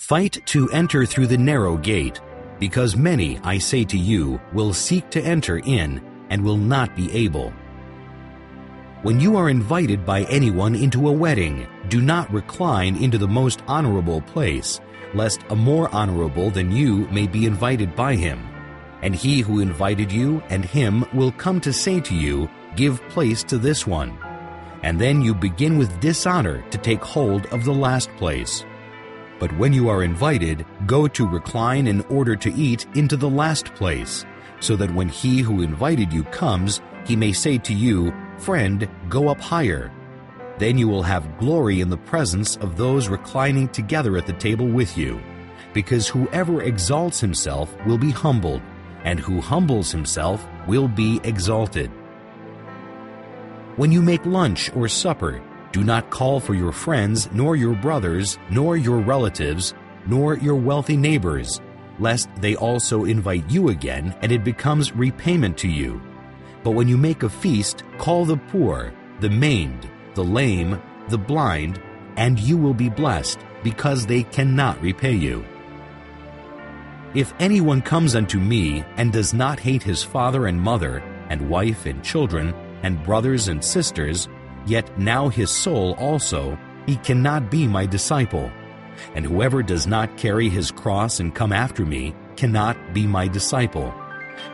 Fight to enter through the narrow gate, because many, I say to you, will seek to enter in and will not be able. When you are invited by anyone into a wedding, do not recline into the most honorable place, lest a more honorable than you may be invited by him. And he who invited you and him will come to say to you, Give place to this one. And then you begin with dishonor to take hold of the last place. But when you are invited, go to recline in order to eat into the last place, so that when he who invited you comes, he may say to you, Friend, go up higher. Then you will have glory in the presence of those reclining together at the table with you. Because whoever exalts himself will be humbled, and who humbles himself will be exalted. When you make lunch or supper, do not call for your friends, nor your brothers, nor your relatives, nor your wealthy neighbors, lest they also invite you again and it becomes repayment to you. But when you make a feast, call the poor, the maimed, the lame, the blind, and you will be blessed, because they cannot repay you. If anyone comes unto me and does not hate his father and mother, and wife and children, and brothers and sisters, yet now his soul also, he cannot be my disciple. And whoever does not carry his cross and come after me cannot be my disciple.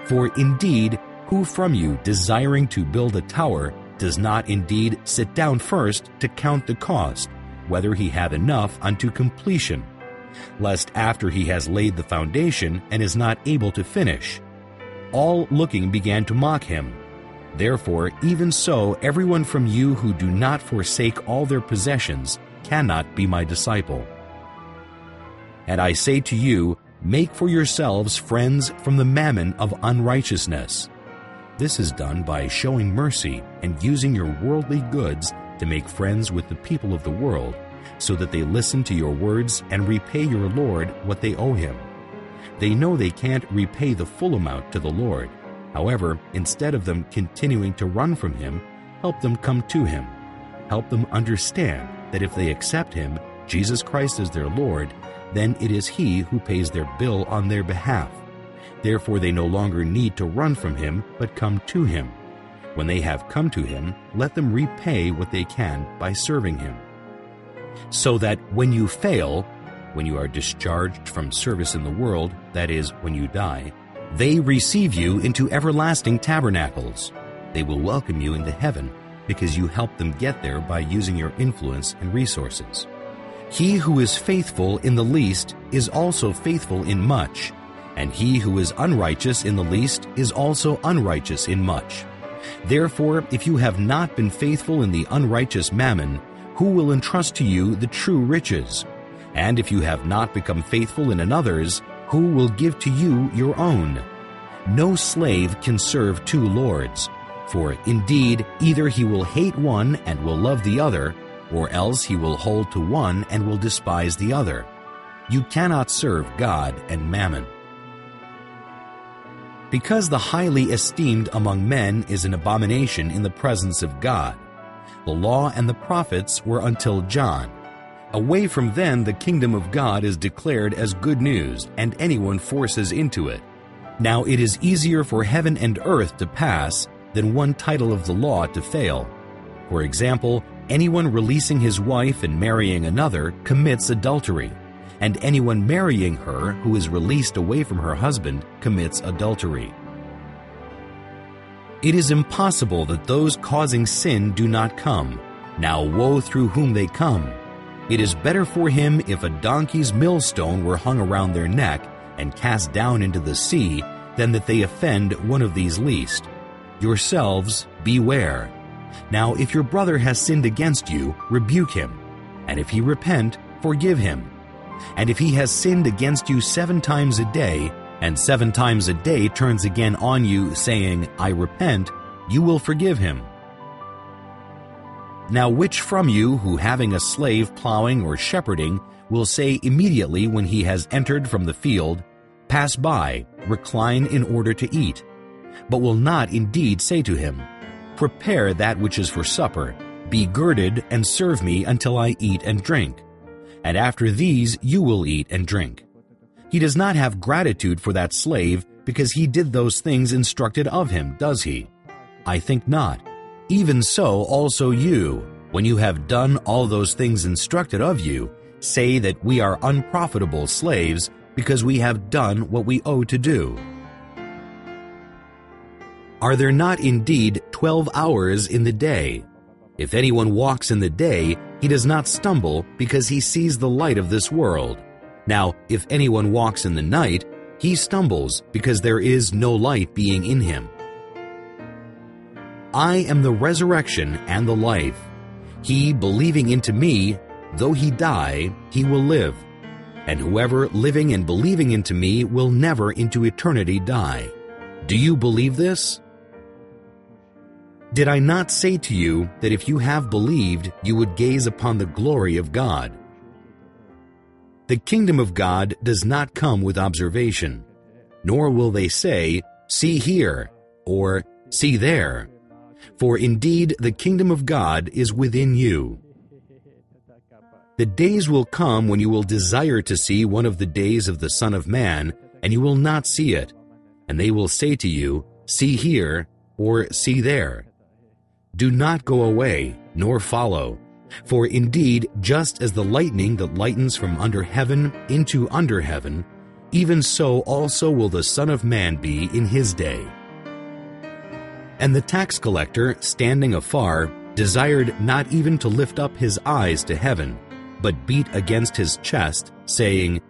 For indeed, who from you, desiring to build a tower, does not indeed sit down first to count the cost, whether he have enough unto completion, lest after he has laid the foundation and is not able to finish? All looking began to mock him. Therefore, even so, everyone from you who do not forsake all their possessions cannot be my disciple. And I say to you, make for yourselves friends from the mammon of unrighteousness this is done by showing mercy and using your worldly goods to make friends with the people of the world, so that they listen to your words and repay your Lord what they owe him. They know they can't repay the full amount to the Lord. However, instead of them continuing to run from him, help them come to him. Help them understand that if they accept him, Jesus Christ as their Lord, then it is he who pays their bill on their behalf Therefore they no longer need to run from him, but come to him. When they have come to him, let them repay what they can by serving him. So that when you fail, when you are discharged from service in the world, that is, when you die, they receive you into everlasting tabernacles. They will welcome you into heaven because you helped them get there by using your influence and resources. He who is faithful in the least is also faithful in much and he who is unrighteous in the least is also unrighteous in much. Therefore, if you have not been faithful in the unrighteous mammon, who will entrust to you the true riches? And if you have not become faithful in another's, who will give to you your own? No slave can serve two lords, for indeed either he will hate one and will love the other, or else he will hold to one and will despise the other. You cannot serve God and mammon. Because the highly esteemed among men is an abomination in the presence of God. The law and the prophets were until John. Away from then, the kingdom of God is declared as good news, and anyone forces into it. Now it is easier for heaven and earth to pass than one title of the law to fail. For example, anyone releasing his wife and marrying another commits adultery and anyone marrying her who is released away from her husband commits adultery. It is impossible that those causing sin do not come. Now woe through whom they come. It is better for him if a donkey's millstone were hung around their neck and cast down into the sea than that they offend one of these least. Yourselves beware. Now if your brother has sinned against you, rebuke him, and if he repent, forgive him. And if he has sinned against you seven times a day, and seven times a day turns again on you, saying, I repent, you will forgive him. Now which from you, who having a slave plowing or shepherding, will say immediately when he has entered from the field, Pass by, recline in order to eat, but will not indeed say to him, Prepare that which is for supper, be girded and serve me until I eat and drink? and after these you will eat and drink. He does not have gratitude for that slave because he did those things instructed of him, does he? I think not. Even so, also you, when you have done all those things instructed of you, say that we are unprofitable slaves because we have done what we owe to do. Are there not indeed twelve hours in the day? If anyone walks in the day, he does not stumble because he sees the light of this world. Now, if anyone walks in the night, he stumbles because there is no light being in him. I am the resurrection and the life. He believing into me, though he die, he will live. And whoever living and believing into me will never into eternity die. Do you believe this? Did I not say to you that if you have believed, you would gaze upon the glory of God? The kingdom of God does not come with observation, nor will they say, See here, or See there. For indeed the kingdom of God is within you. The days will come when you will desire to see one of the days of the Son of Man, and you will not see it. And they will say to you, See here, or see there. Do not go away, nor follow. For indeed, just as the lightning that lightens from under heaven into under heaven, even so also will the Son of Man be in his day. And the tax collector, standing afar, desired not even to lift up his eyes to heaven, but beat against his chest, saying,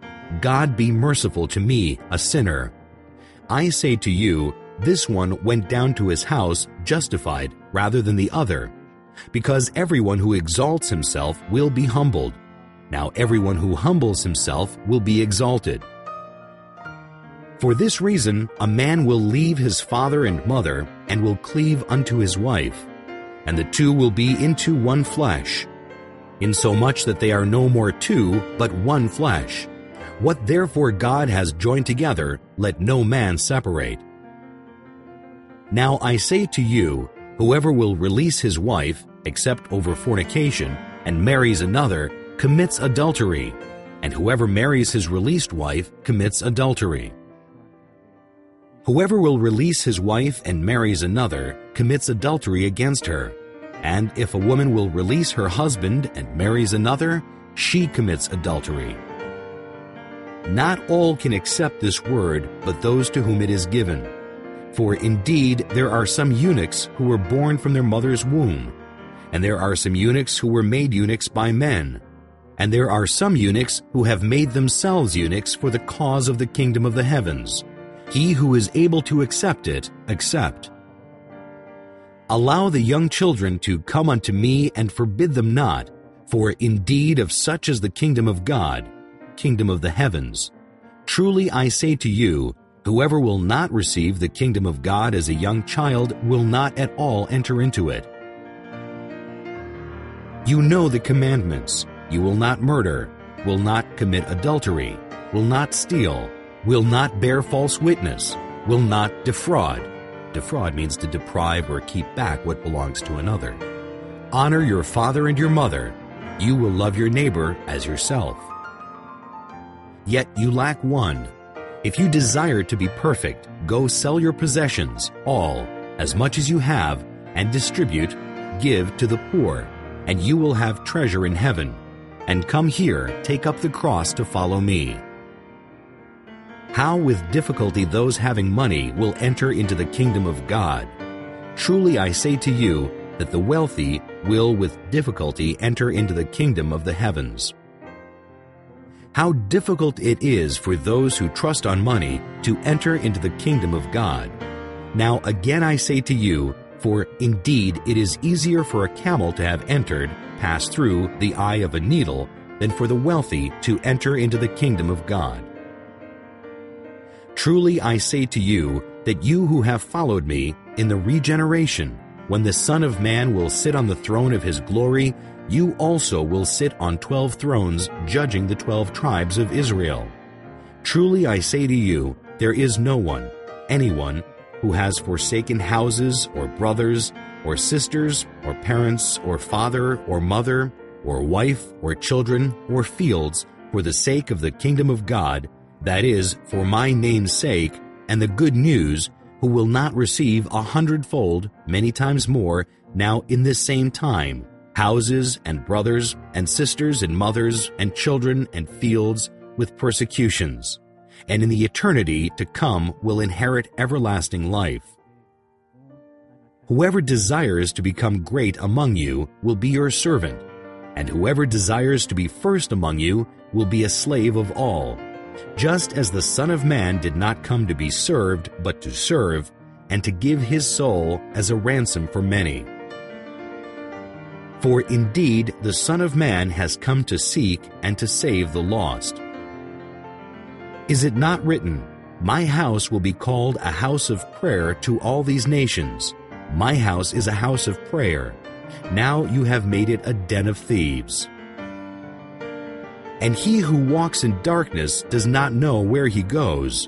God be merciful to me, a sinner. I say to you, this one went down to his house justified rather than the other, because everyone who exalts himself will be humbled. Now everyone who humbles himself will be exalted. For this reason, a man will leave his father and mother and will cleave unto his wife, and the two will be into one flesh. Insomuch that they are no more two, but one flesh. What therefore God has joined together, let no man separate. Now I say to you, whoever will release his wife, except over fornication, and marries another, commits adultery, and whoever marries his released wife commits adultery. Whoever will release his wife and marries another commits adultery against her. And if a woman will release her husband and marries another, she commits adultery. Not all can accept this word, but those to whom it is given. For indeed there are some eunuchs who were born from their mother's womb, and there are some eunuchs who were made eunuchs by men, and there are some eunuchs who have made themselves eunuchs for the cause of the kingdom of the heavens. He who is able to accept it, accept. Allow the young children to come unto me and forbid them not, for indeed of such is the kingdom of God, kingdom of the heavens. Truly I say to you, whoever will not receive the kingdom of God as a young child will not at all enter into it. You know the commandments. You will not murder, will not commit adultery, will not steal, will not bear false witness, will not defraud. Defraud means to deprive or keep back what belongs to another. Honor your father and your mother. You will love your neighbor as yourself. Yet you lack one. If you desire to be perfect, go sell your possessions, all, as much as you have, and distribute, give to the poor, and you will have treasure in heaven. And come here, take up the cross to follow me. How with difficulty those having money will enter into the kingdom of God. Truly I say to you that the wealthy will with difficulty enter into the kingdom of the heavens. How difficult it is for those who trust on money to enter into the kingdom of God. Now again I say to you, for indeed it is easier for a camel to have entered, passed through the eye of a needle, than for the wealthy to enter into the kingdom of God. Truly I say to you that you who have followed me in the regeneration, when the Son of Man will sit on the throne of his glory, you also will sit on twelve thrones, judging the twelve tribes of Israel. Truly I say to you, there is no one, anyone, who has forsaken houses, or brothers, or sisters, or parents, or father, or mother, or wife, or children, or fields, for the sake of the kingdom of God, that is, for my name's sake, and the good news, who will not receive a hundredfold, many times more, now in this same time, houses and brothers and sisters and mothers and children and fields with persecutions, and in the eternity to come will inherit everlasting life. Whoever desires to become great among you will be your servant, and whoever desires to be first among you will be a slave of all just as the Son of Man did not come to be served, but to serve, and to give his soul as a ransom for many. For indeed the Son of Man has come to seek and to save the lost. Is it not written, My house will be called a house of prayer to all these nations? My house is a house of prayer. Now you have made it a den of thieves. And he who walks in darkness does not know where he goes.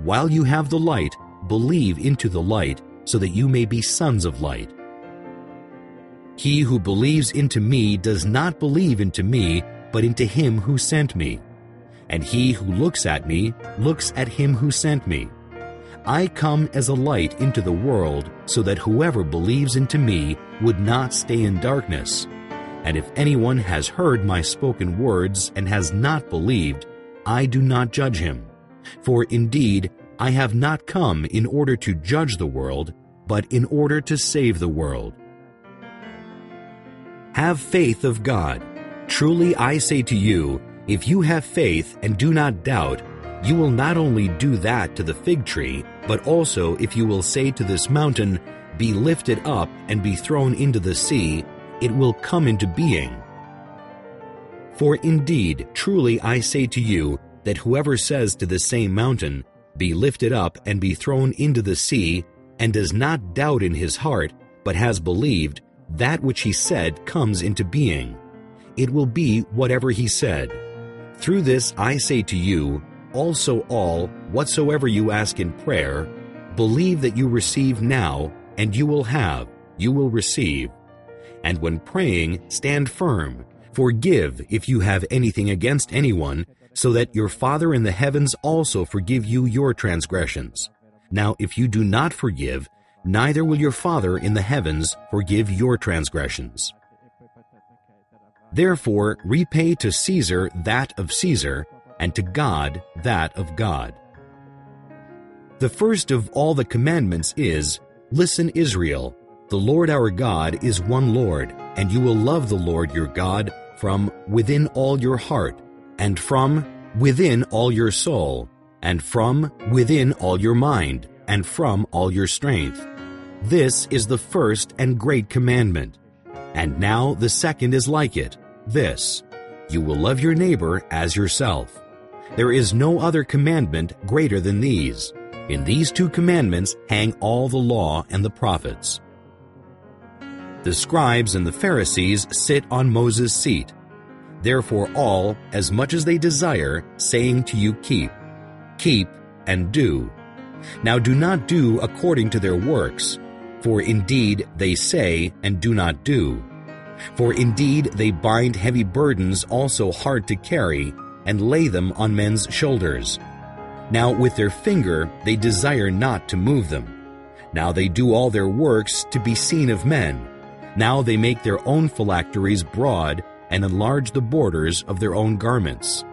While you have the light, believe into the light, so that you may be sons of light. He who believes into me does not believe into me, but into him who sent me. And he who looks at me looks at him who sent me. I come as a light into the world, so that whoever believes into me would not stay in darkness. And if anyone has heard my spoken words and has not believed, I do not judge him. For indeed, I have not come in order to judge the world, but in order to save the world. Have faith of God. Truly I say to you, if you have faith and do not doubt, you will not only do that to the fig tree, but also if you will say to this mountain, Be lifted up and be thrown into the sea, it will come into being. For indeed, truly I say to you, that whoever says to the same mountain, Be lifted up and be thrown into the sea, and does not doubt in his heart, but has believed, that which he said comes into being. It will be whatever he said. Through this I say to you, also all, whatsoever you ask in prayer, believe that you receive now, and you will have, you will receive. And when praying, stand firm. Forgive if you have anything against anyone, so that your Father in the heavens also forgive you your transgressions. Now if you do not forgive, neither will your Father in the heavens forgive your transgressions. Therefore repay to Caesar that of Caesar, and to God that of God. The first of all the commandments is, Listen, Israel, the Lord our God is one Lord, and you will love the Lord your God from within all your heart, and from within all your soul, and from within all your mind, and from all your strength. This is the first and great commandment. And now the second is like it, this, you will love your neighbor as yourself. There is no other commandment greater than these. In these two commandments hang all the law and the prophets. The scribes and the Pharisees sit on Moses' seat. Therefore all, as much as they desire, saying to you keep, keep and do. Now do not do according to their works, for indeed they say and do not do. For indeed they bind heavy burdens also hard to carry, and lay them on men's shoulders. Now with their finger they desire not to move them. Now they do all their works to be seen of men. Now they make their own phylacteries broad and enlarge the borders of their own garments.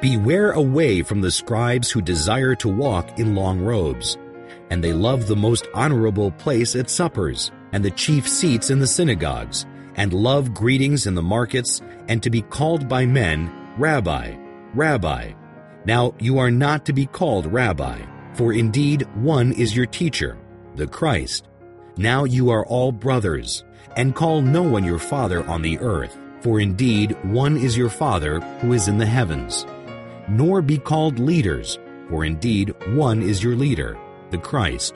Beware away from the scribes who desire to walk in long robes, and they love the most honorable place at suppers, and the chief seats in the synagogues, and love greetings in the markets, and to be called by men, Rabbi, Rabbi. Now you are not to be called Rabbi, for indeed one is your teacher, the Christ. Now you are all brothers, and call no one your father on the earth, for indeed one is your Father who is in the heavens. Nor be called leaders, for indeed one is your leader, the Christ.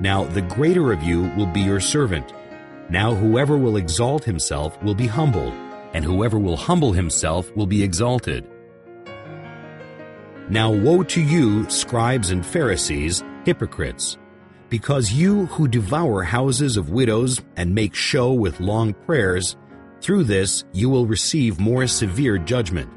Now the greater of you will be your servant. Now whoever will exalt himself will be humbled, and whoever will humble himself will be exalted. Now woe to you, scribes and Pharisees, hypocrites! Because you who devour houses of widows and make show with long prayers Through this you will receive more severe judgment.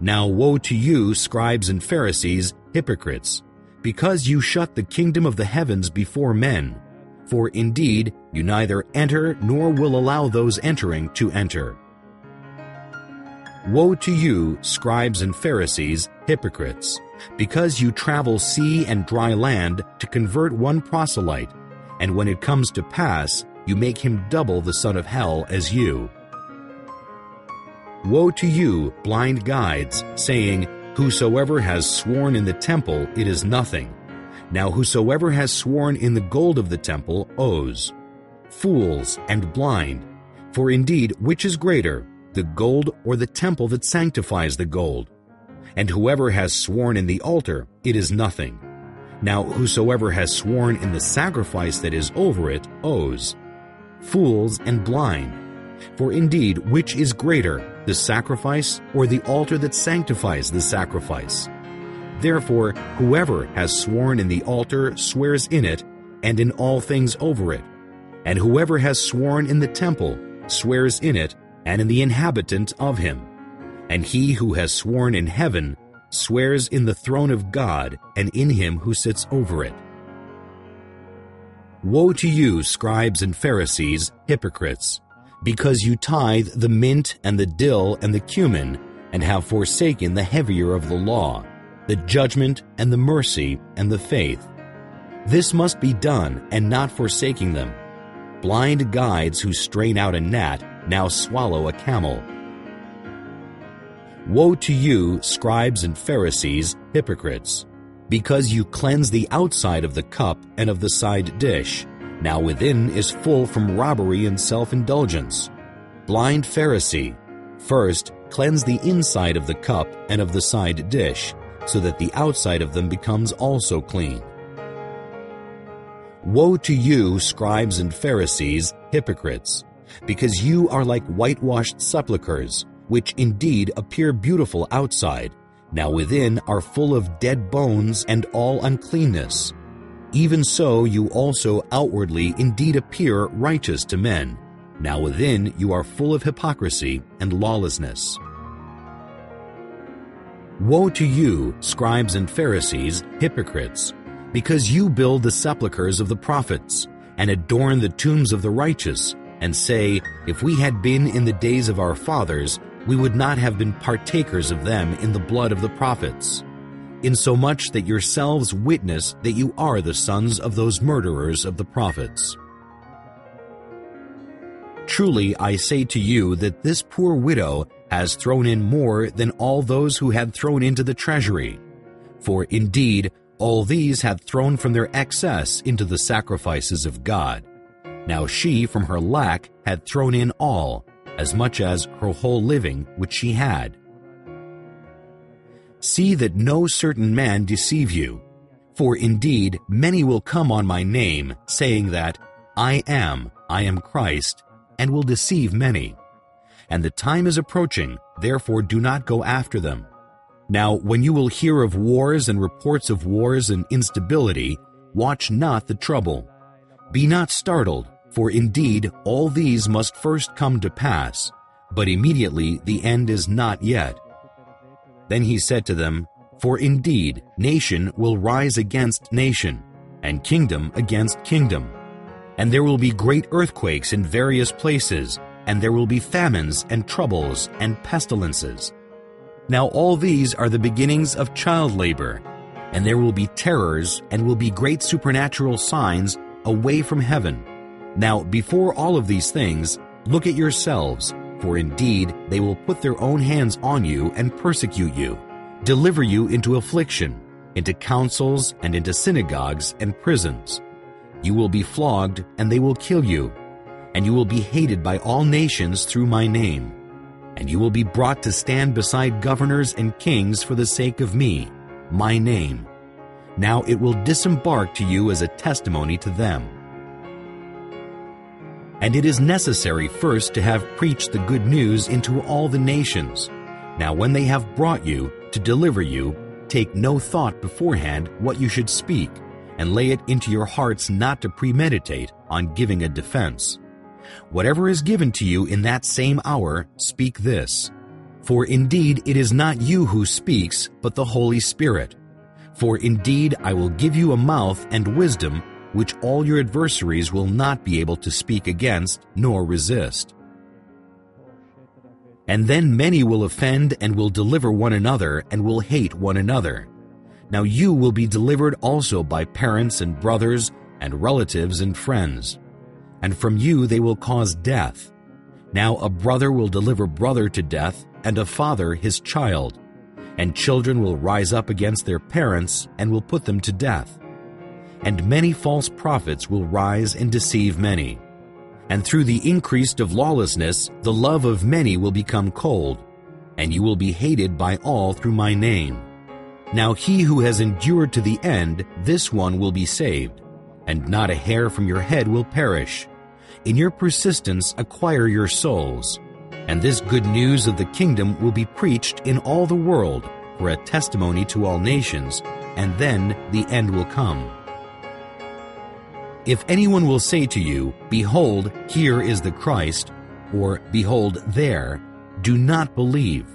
Now woe to you, scribes and Pharisees, hypocrites, because you shut the kingdom of the heavens before men. For indeed, you neither enter nor will allow those entering to enter. Woe to you, scribes and Pharisees, hypocrites, because you travel sea and dry land to convert one proselyte, and when it comes to pass, you make him double the son of hell as you. Woe to you, blind guides, saying, Whosoever has sworn in the temple, it is nothing. Now whosoever has sworn in the gold of the temple owes. Fools and blind. For indeed, which is greater, the gold or the temple that sanctifies the gold? And whoever has sworn in the altar, it is nothing. Now whosoever has sworn in the sacrifice that is over it owes. Fools and blind. For indeed, which is greater, the sacrifice or the altar that sanctifies the sacrifice? Therefore, whoever has sworn in the altar swears in it, and in all things over it. And whoever has sworn in the temple swears in it, and in the inhabitant of him. And he who has sworn in heaven swears in the throne of God and in him who sits over it. Woe to you, scribes and Pharisees, hypocrites! because you tithe the mint and the dill and the cumin, and have forsaken the heavier of the law, the judgment and the mercy and the faith. This must be done, and not forsaking them. Blind guides who strain out a gnat now swallow a camel. Woe to you, scribes and Pharisees, hypocrites! Because you cleanse the outside of the cup and of the side dish, now within is full from robbery and self-indulgence. Blind Pharisee, first cleanse the inside of the cup and of the side dish, so that the outside of them becomes also clean. Woe to you, scribes and Pharisees, hypocrites, because you are like whitewashed sepulchres, which indeed appear beautiful outside, now within are full of dead bones and all uncleanness. Even so you also outwardly indeed appear righteous to men. Now within you are full of hypocrisy and lawlessness. Woe to you, scribes and Pharisees, hypocrites, because you build the sepulchres of the prophets, and adorn the tombs of the righteous, and say, If we had been in the days of our fathers, we would not have been partakers of them in the blood of the prophets insomuch that yourselves witness that you are the sons of those murderers of the prophets. Truly I say to you that this poor widow has thrown in more than all those who had thrown into the treasury. For indeed, all these had thrown from their excess into the sacrifices of God. Now she from her lack had thrown in all, as much as her whole living which she had. See that no certain man deceive you. For indeed many will come on my name, saying that, I am, I am Christ, and will deceive many. And the time is approaching, therefore do not go after them. Now when you will hear of wars and reports of wars and instability, watch not the trouble. Be not startled, for indeed all these must first come to pass, but immediately the end is not yet. Then he said to them, For indeed nation will rise against nation, and kingdom against kingdom. And there will be great earthquakes in various places, and there will be famines and troubles and pestilences. Now all these are the beginnings of child labor, and there will be terrors and will be great supernatural signs away from heaven. Now before all of these things, look at yourselves, for indeed they will put their own hands on you and persecute you, deliver you into affliction, into councils and into synagogues and prisons. You will be flogged, and they will kill you, and you will be hated by all nations through my name. And you will be brought to stand beside governors and kings for the sake of me, my name. Now it will disembark to you as a testimony to them and it is necessary first to have preached the good news into all the nations. Now when they have brought you to deliver you, take no thought beforehand what you should speak, and lay it into your hearts not to premeditate on giving a defense. Whatever is given to you in that same hour, speak this. For indeed it is not you who speaks, but the Holy Spirit. For indeed I will give you a mouth and wisdom, which all your adversaries will not be able to speak against nor resist. And then many will offend and will deliver one another and will hate one another. Now you will be delivered also by parents and brothers and relatives and friends. And from you they will cause death. Now a brother will deliver brother to death, and a father his child. And children will rise up against their parents and will put them to death. And many false prophets will rise and deceive many. And through the increase of lawlessness, the love of many will become cold, and you will be hated by all through my name. Now he who has endured to the end, this one will be saved, and not a hair from your head will perish. In your persistence acquire your souls. And this good news of the kingdom will be preached in all the world for a testimony to all nations, and then the end will come. If anyone will say to you, Behold, here is the Christ, or Behold, there, do not believe.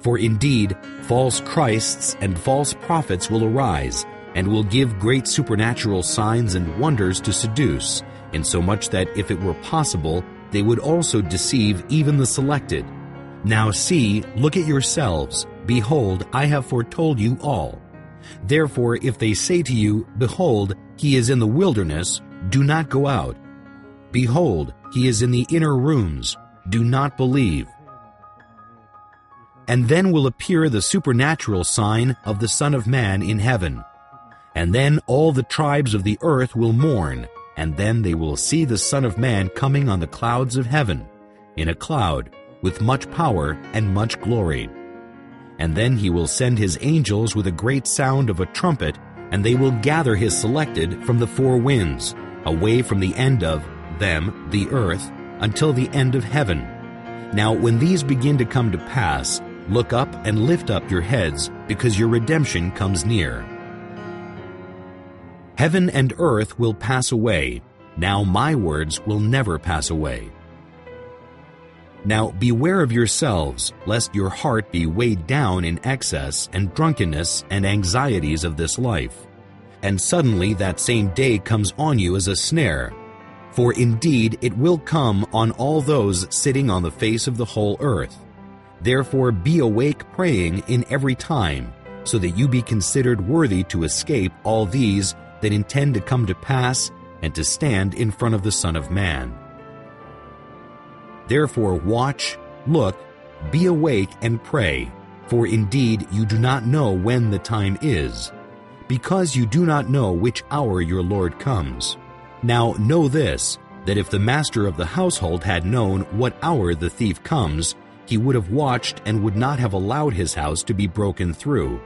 For indeed, false Christs and false prophets will arise, and will give great supernatural signs and wonders to seduce, insomuch that if it were possible, they would also deceive even the selected. Now see, look at yourselves. Behold, I have foretold you all. Therefore, if they say to you, Behold, he is in the wilderness, do not go out. Behold, he is in the inner rooms, do not believe. And then will appear the supernatural sign of the Son of Man in heaven. And then all the tribes of the earth will mourn, and then they will see the Son of Man coming on the clouds of heaven, in a cloud, with much power and much glory. And then he will send his angels with a great sound of a trumpet, and they will gather his selected from the four winds, away from the end of them, the earth, until the end of heaven. Now when these begin to come to pass, look up and lift up your heads, because your redemption comes near. Heaven and earth will pass away. Now my words will never pass away. Now beware of yourselves, lest your heart be weighed down in excess and drunkenness and anxieties of this life and suddenly that same day comes on you as a snare. For indeed it will come on all those sitting on the face of the whole earth. Therefore be awake praying in every time, so that you be considered worthy to escape all these that intend to come to pass and to stand in front of the Son of Man. Therefore watch, look, be awake and pray, for indeed you do not know when the time is because you do not know which hour your Lord comes. Now know this, that if the master of the household had known what hour the thief comes, he would have watched and would not have allowed his house to be broken through.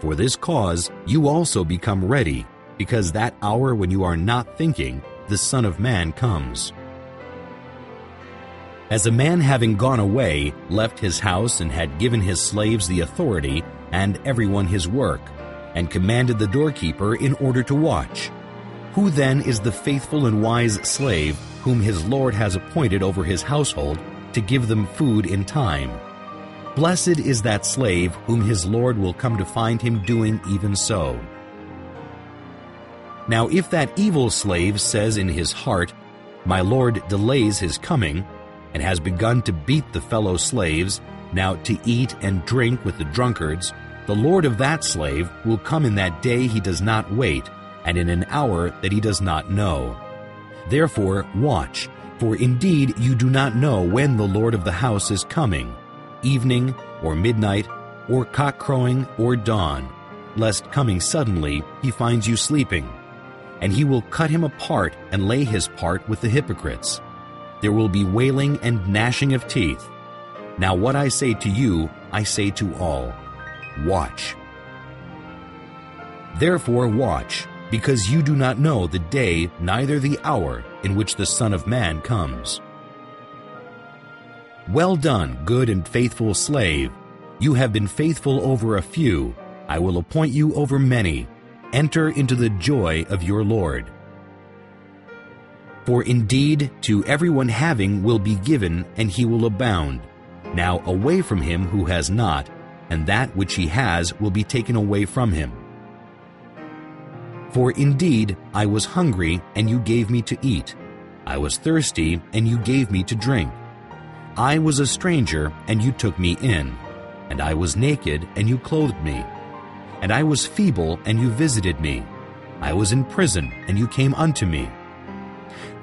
For this cause you also become ready, because that hour when you are not thinking, the Son of Man comes. As a man having gone away, left his house and had given his slaves the authority, and everyone his work, and commanded the doorkeeper in order to watch. Who then is the faithful and wise slave whom his Lord has appointed over his household to give them food in time? Blessed is that slave whom his Lord will come to find him doing even so. Now if that evil slave says in his heart, My Lord delays his coming, and has begun to beat the fellow slaves, now to eat and drink with the drunkards, the Lord of that slave will come in that day he does not wait, and in an hour that he does not know. Therefore watch, for indeed you do not know when the Lord of the house is coming, evening, or midnight, or cock crowing, or dawn, lest coming suddenly he finds you sleeping. And he will cut him apart and lay his part with the hypocrites. There will be wailing and gnashing of teeth. Now what I say to you, I say to all watch. Therefore watch, because you do not know the day neither the hour in which the Son of Man comes. Well done, good and faithful slave. You have been faithful over a few. I will appoint you over many. Enter into the joy of your Lord. For indeed, to everyone having will be given, and he will abound. Now away from him who has not, and that which he has will be taken away from him. For indeed, I was hungry, and you gave me to eat. I was thirsty, and you gave me to drink. I was a stranger, and you took me in. And I was naked, and you clothed me. And I was feeble, and you visited me. I was in prison, and you came unto me.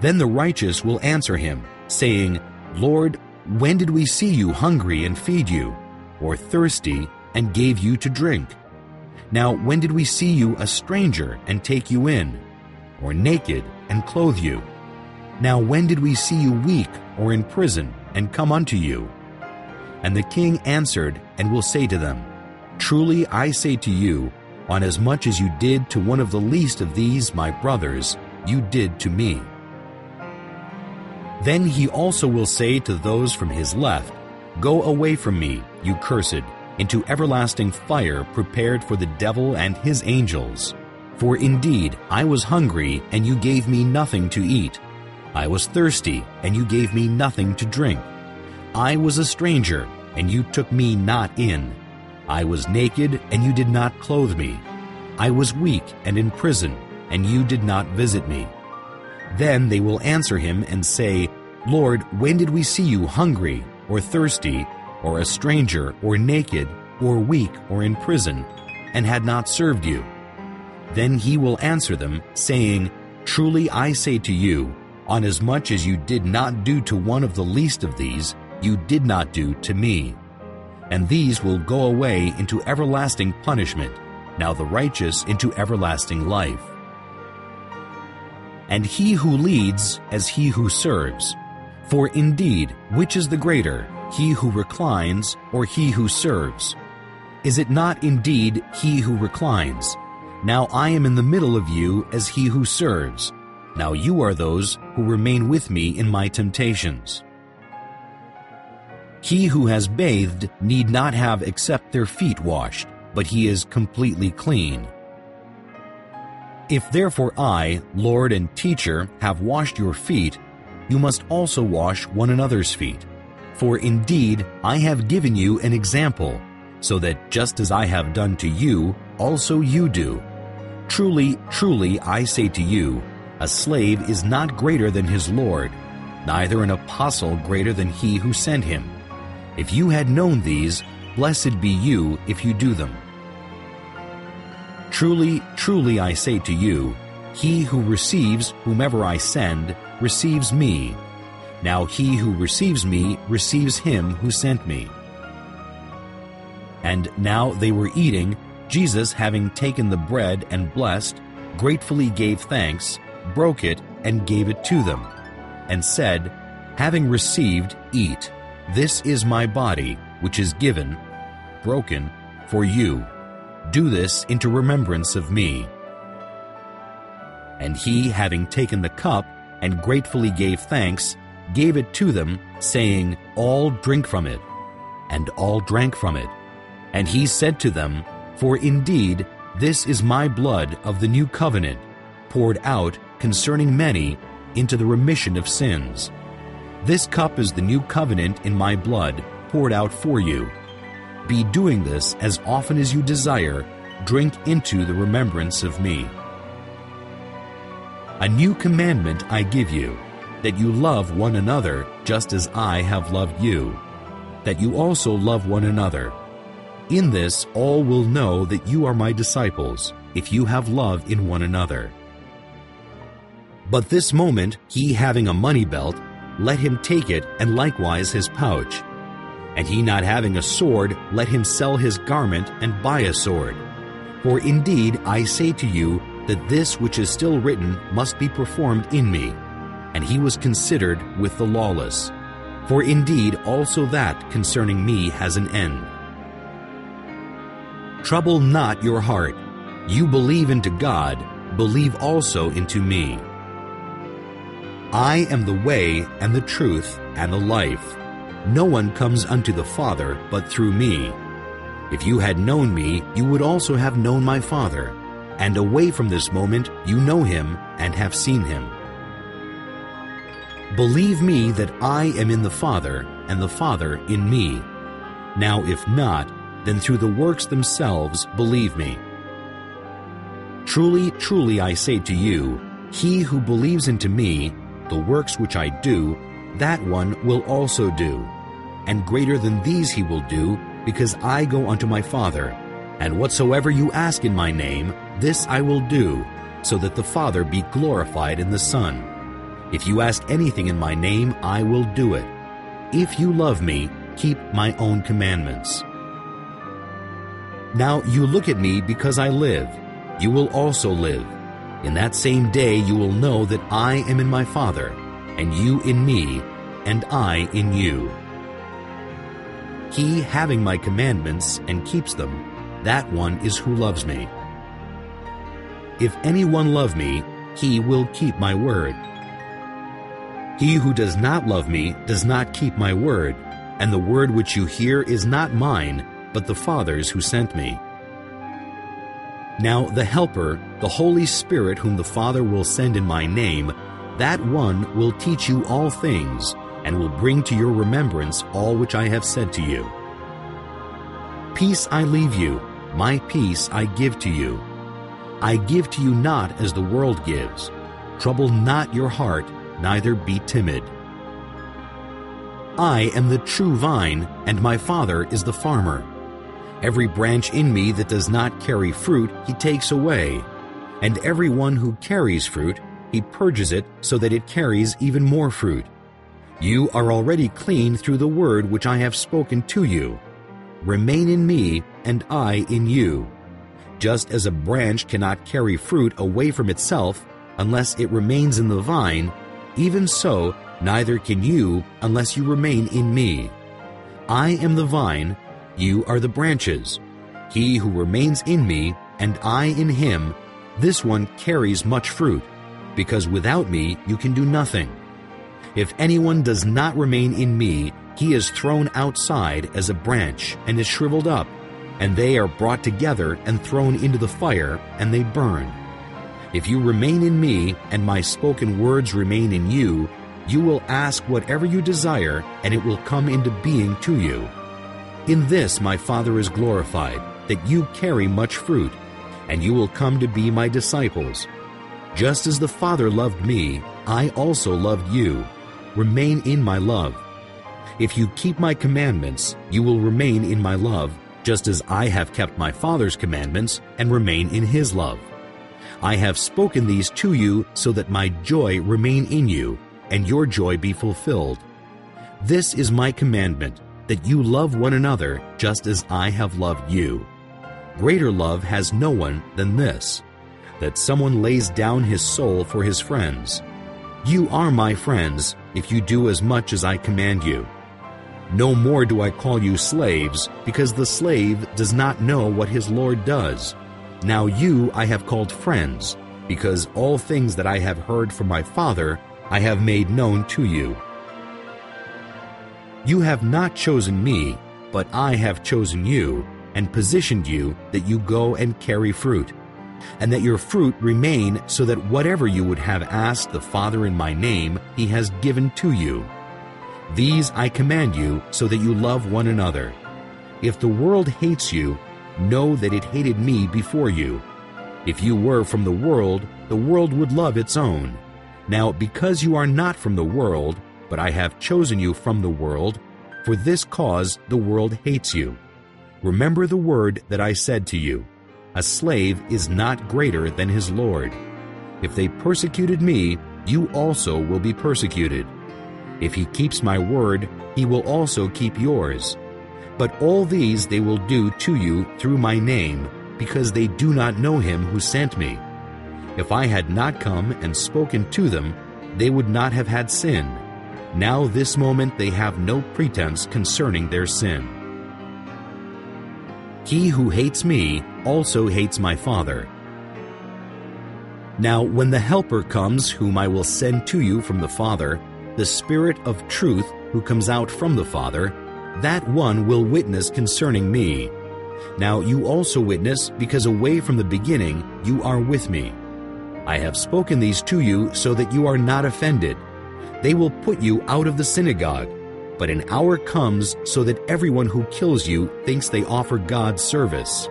Then the righteous will answer him, saying, Lord, when did we see you hungry and feed you, or thirsty and gave you to drink? Now, when did we see you a stranger and take you in, or naked and clothe you? Now, when did we see you weak or in prison and come unto you? And the king answered and will say to them, Truly I say to you, on as much as you did to one of the least of these my brothers, you did to me. Then he also will say to those from his left, Go away from me, you cursed, into everlasting fire prepared for the devil and his angels. For indeed I was hungry, and you gave me nothing to eat. I was thirsty, and you gave me nothing to drink. I was a stranger, and you took me not in. I was naked, and you did not clothe me. I was weak and in prison, and you did not visit me. Then they will answer him and say, Lord, when did we see you hungry, or thirsty, or a stranger, or naked, or weak, or in prison, and had not served you? Then he will answer them, saying, Truly I say to you, on as much as you did not do to one of the least of these, you did not do to me. And these will go away into everlasting punishment, now the righteous into everlasting life and he who leads as he who serves. For indeed, which is the greater, he who reclines or he who serves? Is it not indeed he who reclines? Now I am in the middle of you as he who serves. Now you are those who remain with me in my temptations. He who has bathed need not have except their feet washed, but he is completely clean. If therefore I, Lord and Teacher, have washed your feet, you must also wash one another's feet. For indeed I have given you an example, so that just as I have done to you, also you do. Truly, truly, I say to you, a slave is not greater than his Lord, neither an apostle greater than he who sent him. If you had known these, blessed be you if you do them. Truly, truly I say to you, he who receives whomever I send receives me. Now he who receives me receives him who sent me. And now they were eating, Jesus having taken the bread and blessed, gratefully gave thanks, broke it, and gave it to them, and said, Having received, eat. This is my body, which is given, broken, for you. Do this into remembrance of me. And he, having taken the cup, and gratefully gave thanks, gave it to them, saying, All drink from it. And all drank from it. And he said to them, For indeed, this is my blood of the new covenant, poured out concerning many into the remission of sins. This cup is the new covenant in my blood, poured out for you. Be doing this as often as you desire, drink into the remembrance of me. A new commandment I give you, that you love one another just as I have loved you, that you also love one another. In this all will know that you are my disciples, if you have love in one another. But this moment, he having a money belt, let him take it and likewise his pouch and he not having a sword, let him sell his garment and buy a sword. For indeed I say to you that this which is still written must be performed in me. And he was considered with the lawless. For indeed also that concerning me has an end. Trouble not your heart. You believe into God, believe also into me. I am the way and the truth and the life. No one comes unto the Father but through me. If you had known me, you would also have known my Father. And away from this moment, you know him and have seen him. Believe me that I am in the Father, and the Father in me. Now if not, then through the works themselves believe me. Truly, truly I say to you, he who believes into me, the works which I do, that one will also do. And greater than these he will do, because I go unto my Father. And whatsoever you ask in my name, this I will do, so that the Father be glorified in the Son. If you ask anything in my name, I will do it. If you love me, keep my own commandments. Now you look at me because I live. You will also live. In that same day you will know that I am in my Father, and you in me, and I in you. He having my commandments and keeps them, that one is who loves me. If anyone love me, he will keep my word. He who does not love me does not keep my word, and the word which you hear is not mine, but the Father's who sent me. Now the Helper, the Holy Spirit whom the Father will send in my name, that one will teach you all things, and will bring to your remembrance all which I have said to you. Peace I leave you, my peace I give to you. I give to you not as the world gives. Trouble not your heart, neither be timid. I am the true vine, and my Father is the farmer. Every branch in me that does not carry fruit, he takes away. And every one who carries fruit, he purges it so that it carries even more fruit. You are already clean through the word which I have spoken to you. Remain in me, and I in you. Just as a branch cannot carry fruit away from itself unless it remains in the vine, even so, neither can you unless you remain in me. I am the vine, you are the branches. He who remains in me, and I in him, this one carries much fruit, because without me you can do nothing. If anyone does not remain in me, he is thrown outside as a branch and is shriveled up, and they are brought together and thrown into the fire, and they burn. If you remain in me, and my spoken words remain in you, you will ask whatever you desire, and it will come into being to you. In this my Father is glorified, that you carry much fruit, and you will come to be my disciples. Just as the Father loved me, I also loved you. Remain in my love. If you keep my commandments, you will remain in my love, just as I have kept my Father's commandments and remain in his love. I have spoken these to you so that my joy remain in you, and your joy be fulfilled. This is my commandment that you love one another just as I have loved you. Greater love has no one than this, that someone lays down his soul for his friends. You are my friends if you do as much as I command you. No more do I call you slaves, because the slave does not know what his Lord does. Now you I have called friends, because all things that I have heard from my Father I have made known to you. You have not chosen me, but I have chosen you, and positioned you that you go and carry fruit, and that your fruit remain so that whatever you would have asked the Father in my name, he has given to you. These I command you so that you love one another. If the world hates you, know that it hated me before you. If you were from the world, the world would love its own. Now, because you are not from the world, but I have chosen you from the world. For this cause the world hates you. Remember the word that I said to you A slave is not greater than his Lord. If they persecuted me, you also will be persecuted. If he keeps my word, he will also keep yours. But all these they will do to you through my name, because they do not know him who sent me. If I had not come and spoken to them, they would not have had sin now, this moment, they have no pretense concerning their sin. He who hates me also hates my Father. Now, when the Helper comes, whom I will send to you from the Father, the Spirit of truth who comes out from the Father, that one will witness concerning me. Now you also witness, because away from the beginning you are with me. I have spoken these to you so that you are not offended. They will put you out of the synagogue. But an hour comes so that everyone who kills you thinks they offer God service.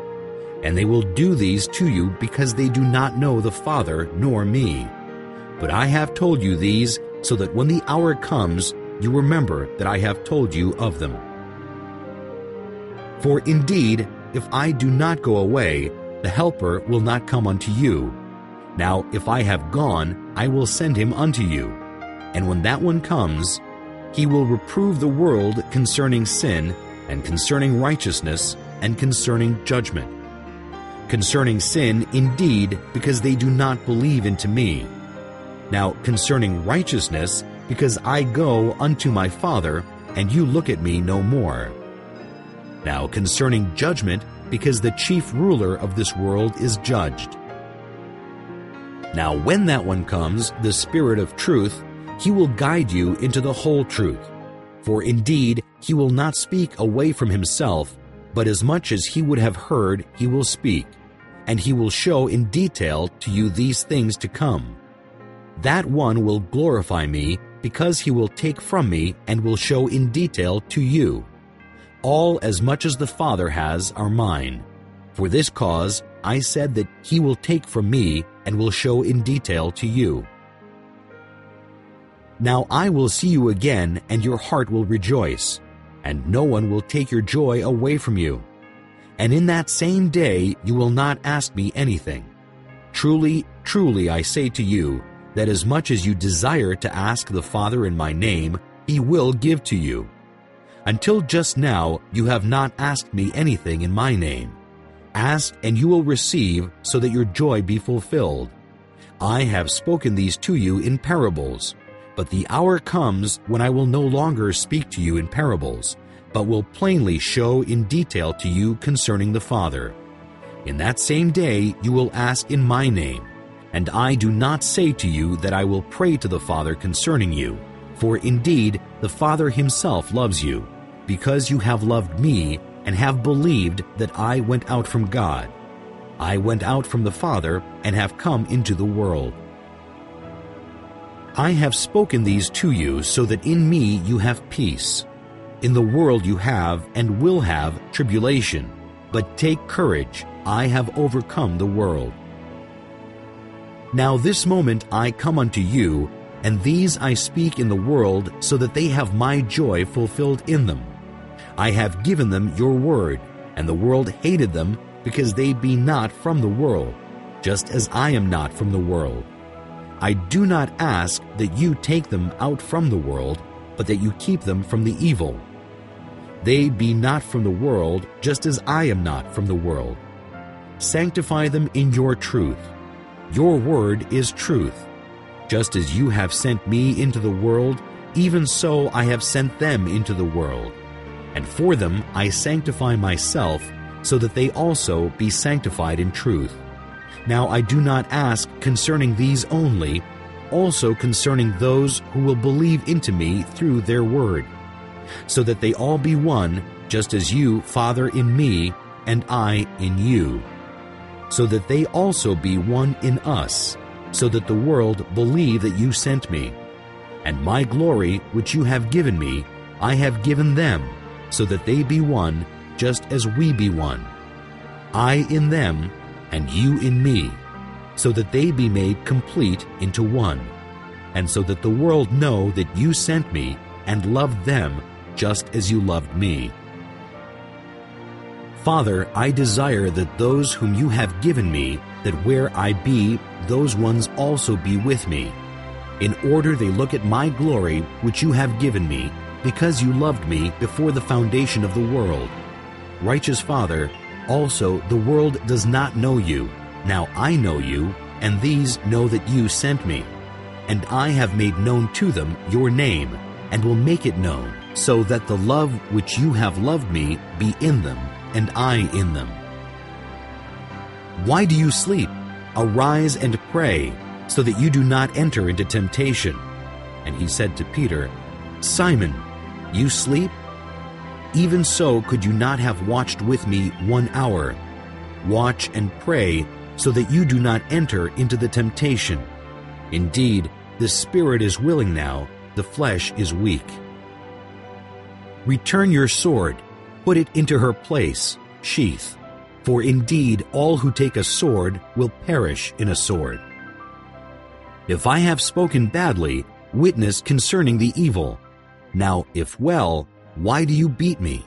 And they will do these to you because they do not know the Father nor me. But I have told you these so that when the hour comes, you remember that I have told you of them. For indeed, if I do not go away, the Helper will not come unto you. Now, if I have gone, I will send him unto you. And when that one comes, he will reprove the world concerning sin, and concerning righteousness, and concerning judgment. Concerning sin, indeed, because they do not believe into me. Now, concerning righteousness, because I go unto my Father, and you look at me no more. Now, concerning judgment, because the chief ruler of this world is judged. Now, when that one comes, the Spirit of truth, he will guide you into the whole truth. For indeed, he will not speak away from himself, but as much as he would have heard, he will speak, and he will show in detail to you these things to come. That one will glorify me, because he will take from me and will show in detail to you. All as much as the Father has are mine. For this cause I said that he will take from me and will show in detail to you. Now I will see you again, and your heart will rejoice, and no one will take your joy away from you. And in that same day you will not ask me anything. Truly, truly I say to you, that as much as you desire to ask the Father in my name, he will give to you. Until just now you have not asked me anything in my name. Ask and you will receive, so that your joy be fulfilled. I have spoken these to you in parables. But the hour comes when I will no longer speak to you in parables, but will plainly show in detail to you concerning the Father. In that same day you will ask in my name, and I do not say to you that I will pray to the Father concerning you, for indeed the Father himself loves you, because you have loved me and have believed that I went out from God. I went out from the Father and have come into the world. I have spoken these to you so that in me you have peace. In the world you have and will have tribulation, but take courage, I have overcome the world. Now this moment I come unto you, and these I speak in the world, so that they have my joy fulfilled in them. I have given them your word, and the world hated them, because they be not from the world, just as I am not from the world. I do not ask that you take them out from the world, but that you keep them from the evil. They be not from the world, just as I am not from the world. Sanctify them in your truth. Your word is truth. Just as you have sent me into the world, even so I have sent them into the world. And for them I sanctify myself, so that they also be sanctified in truth. Now I do not ask concerning these only, also concerning those who will believe into me through their word, so that they all be one, just as you, Father, in me, and I in you, so that they also be one in us, so that the world believe that you sent me. And my glory, which you have given me, I have given them, so that they be one, just as we be one. I in them, and you in me, so that they be made complete into one, and so that the world know that you sent me and loved them just as you loved me. Father, I desire that those whom you have given me, that where I be, those ones also be with me, in order they look at my glory which you have given me, because you loved me before the foundation of the world. Righteous Father, also, the world does not know you. Now I know you, and these know that you sent me. And I have made known to them your name, and will make it known, so that the love which you have loved me be in them, and I in them. Why do you sleep? Arise and pray, so that you do not enter into temptation. And he said to Peter, Simon, you sleep? Even so could you not have watched with me one hour. Watch and pray, so that you do not enter into the temptation. Indeed, the spirit is willing now, the flesh is weak. Return your sword, put it into her place, sheath. For indeed all who take a sword will perish in a sword. If I have spoken badly, witness concerning the evil. Now, if well, why do you beat me?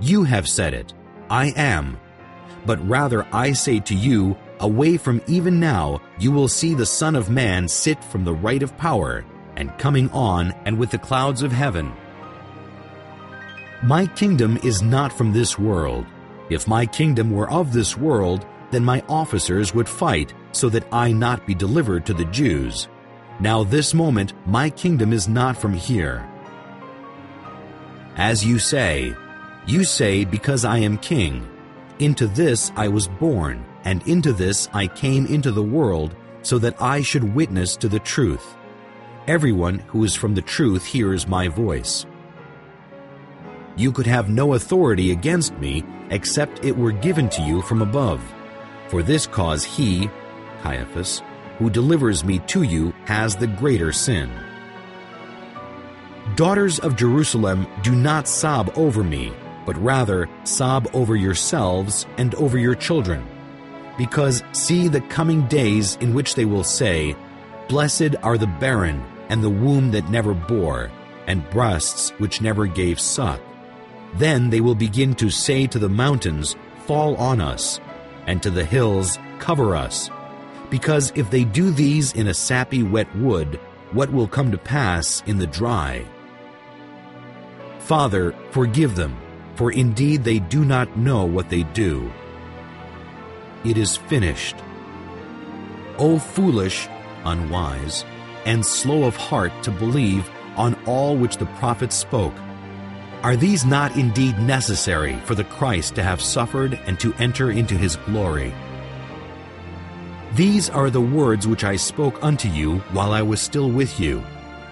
You have said it, I am. But rather I say to you, away from even now, you will see the Son of Man sit from the right of power, and coming on, and with the clouds of heaven. My kingdom is not from this world. If my kingdom were of this world, then my officers would fight, so that I not be delivered to the Jews. Now this moment my kingdom is not from here. As you say, you say, because I am king. Into this I was born, and into this I came into the world, so that I should witness to the truth. Everyone who is from the truth hears my voice. You could have no authority against me except it were given to you from above. For this cause he, Caiaphas, who delivers me to you has the greater sin. Daughters of Jerusalem, do not sob over me, but rather sob over yourselves and over your children. Because see the coming days in which they will say, Blessed are the barren, and the womb that never bore, and breasts which never gave suck. Then they will begin to say to the mountains, Fall on us, and to the hills, Cover us. Because if they do these in a sappy wet wood, what will come to pass in the dry? Father, forgive them, for indeed they do not know what they do. It is finished. O foolish, unwise, and slow of heart to believe on all which the prophets spoke. Are these not indeed necessary for the Christ to have suffered and to enter into his glory? These are the words which I spoke unto you while I was still with you,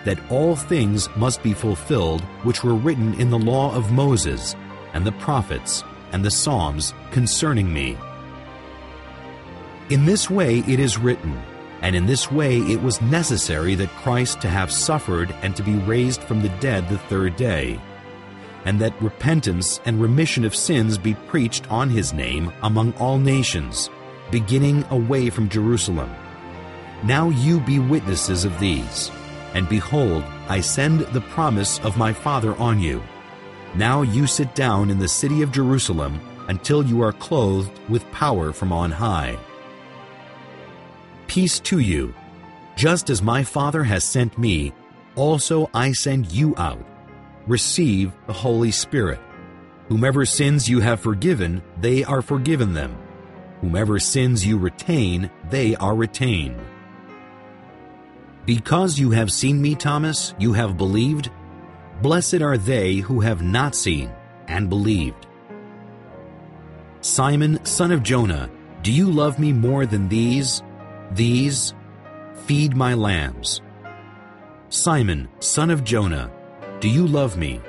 that all things must be fulfilled which were written in the law of Moses, and the prophets, and the Psalms concerning me. In this way it is written, and in this way it was necessary that Christ to have suffered and to be raised from the dead the third day, and that repentance and remission of sins be preached on his name among all nations, beginning away from Jerusalem. Now you be witnesses of these. And behold, I send the promise of my Father on you. Now you sit down in the city of Jerusalem until you are clothed with power from on high. Peace to you. Just as my Father has sent me, also I send you out. Receive the Holy Spirit. Whomever sins you have forgiven, they are forgiven them. Whomever sins you retain, they are retained. Because you have seen me, Thomas, you have believed. Blessed are they who have not seen and believed. Simon, son of Jonah, do you love me more than these? These, feed my lambs. Simon, son of Jonah, do you love me?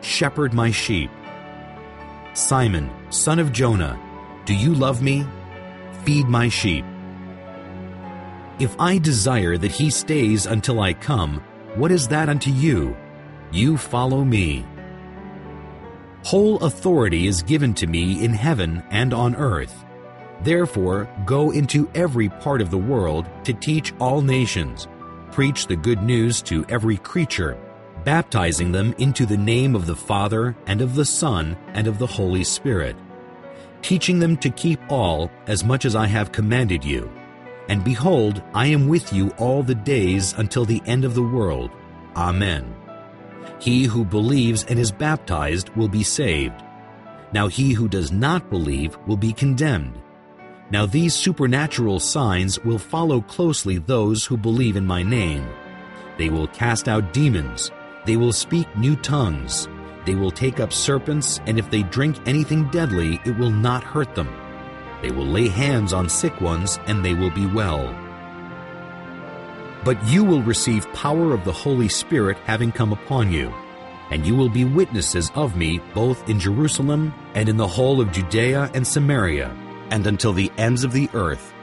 Shepherd my sheep. Simon, son of Jonah, do you love me? Feed my sheep. If I desire that he stays until I come, what is that unto you? You follow me. Whole authority is given to me in heaven and on earth. Therefore, go into every part of the world to teach all nations, preach the good news to every creature, baptizing them into the name of the Father, and of the Son, and of the Holy Spirit, teaching them to keep all as much as I have commanded you. And behold, I am with you all the days until the end of the world. Amen. He who believes and is baptized will be saved. Now he who does not believe will be condemned. Now these supernatural signs will follow closely those who believe in my name. They will cast out demons. They will speak new tongues. They will take up serpents, and if they drink anything deadly, it will not hurt them. They will lay hands on sick ones, and they will be well. But you will receive power of the Holy Spirit having come upon you, and you will be witnesses of me both in Jerusalem and in the whole of Judea and Samaria and until the ends of the earth.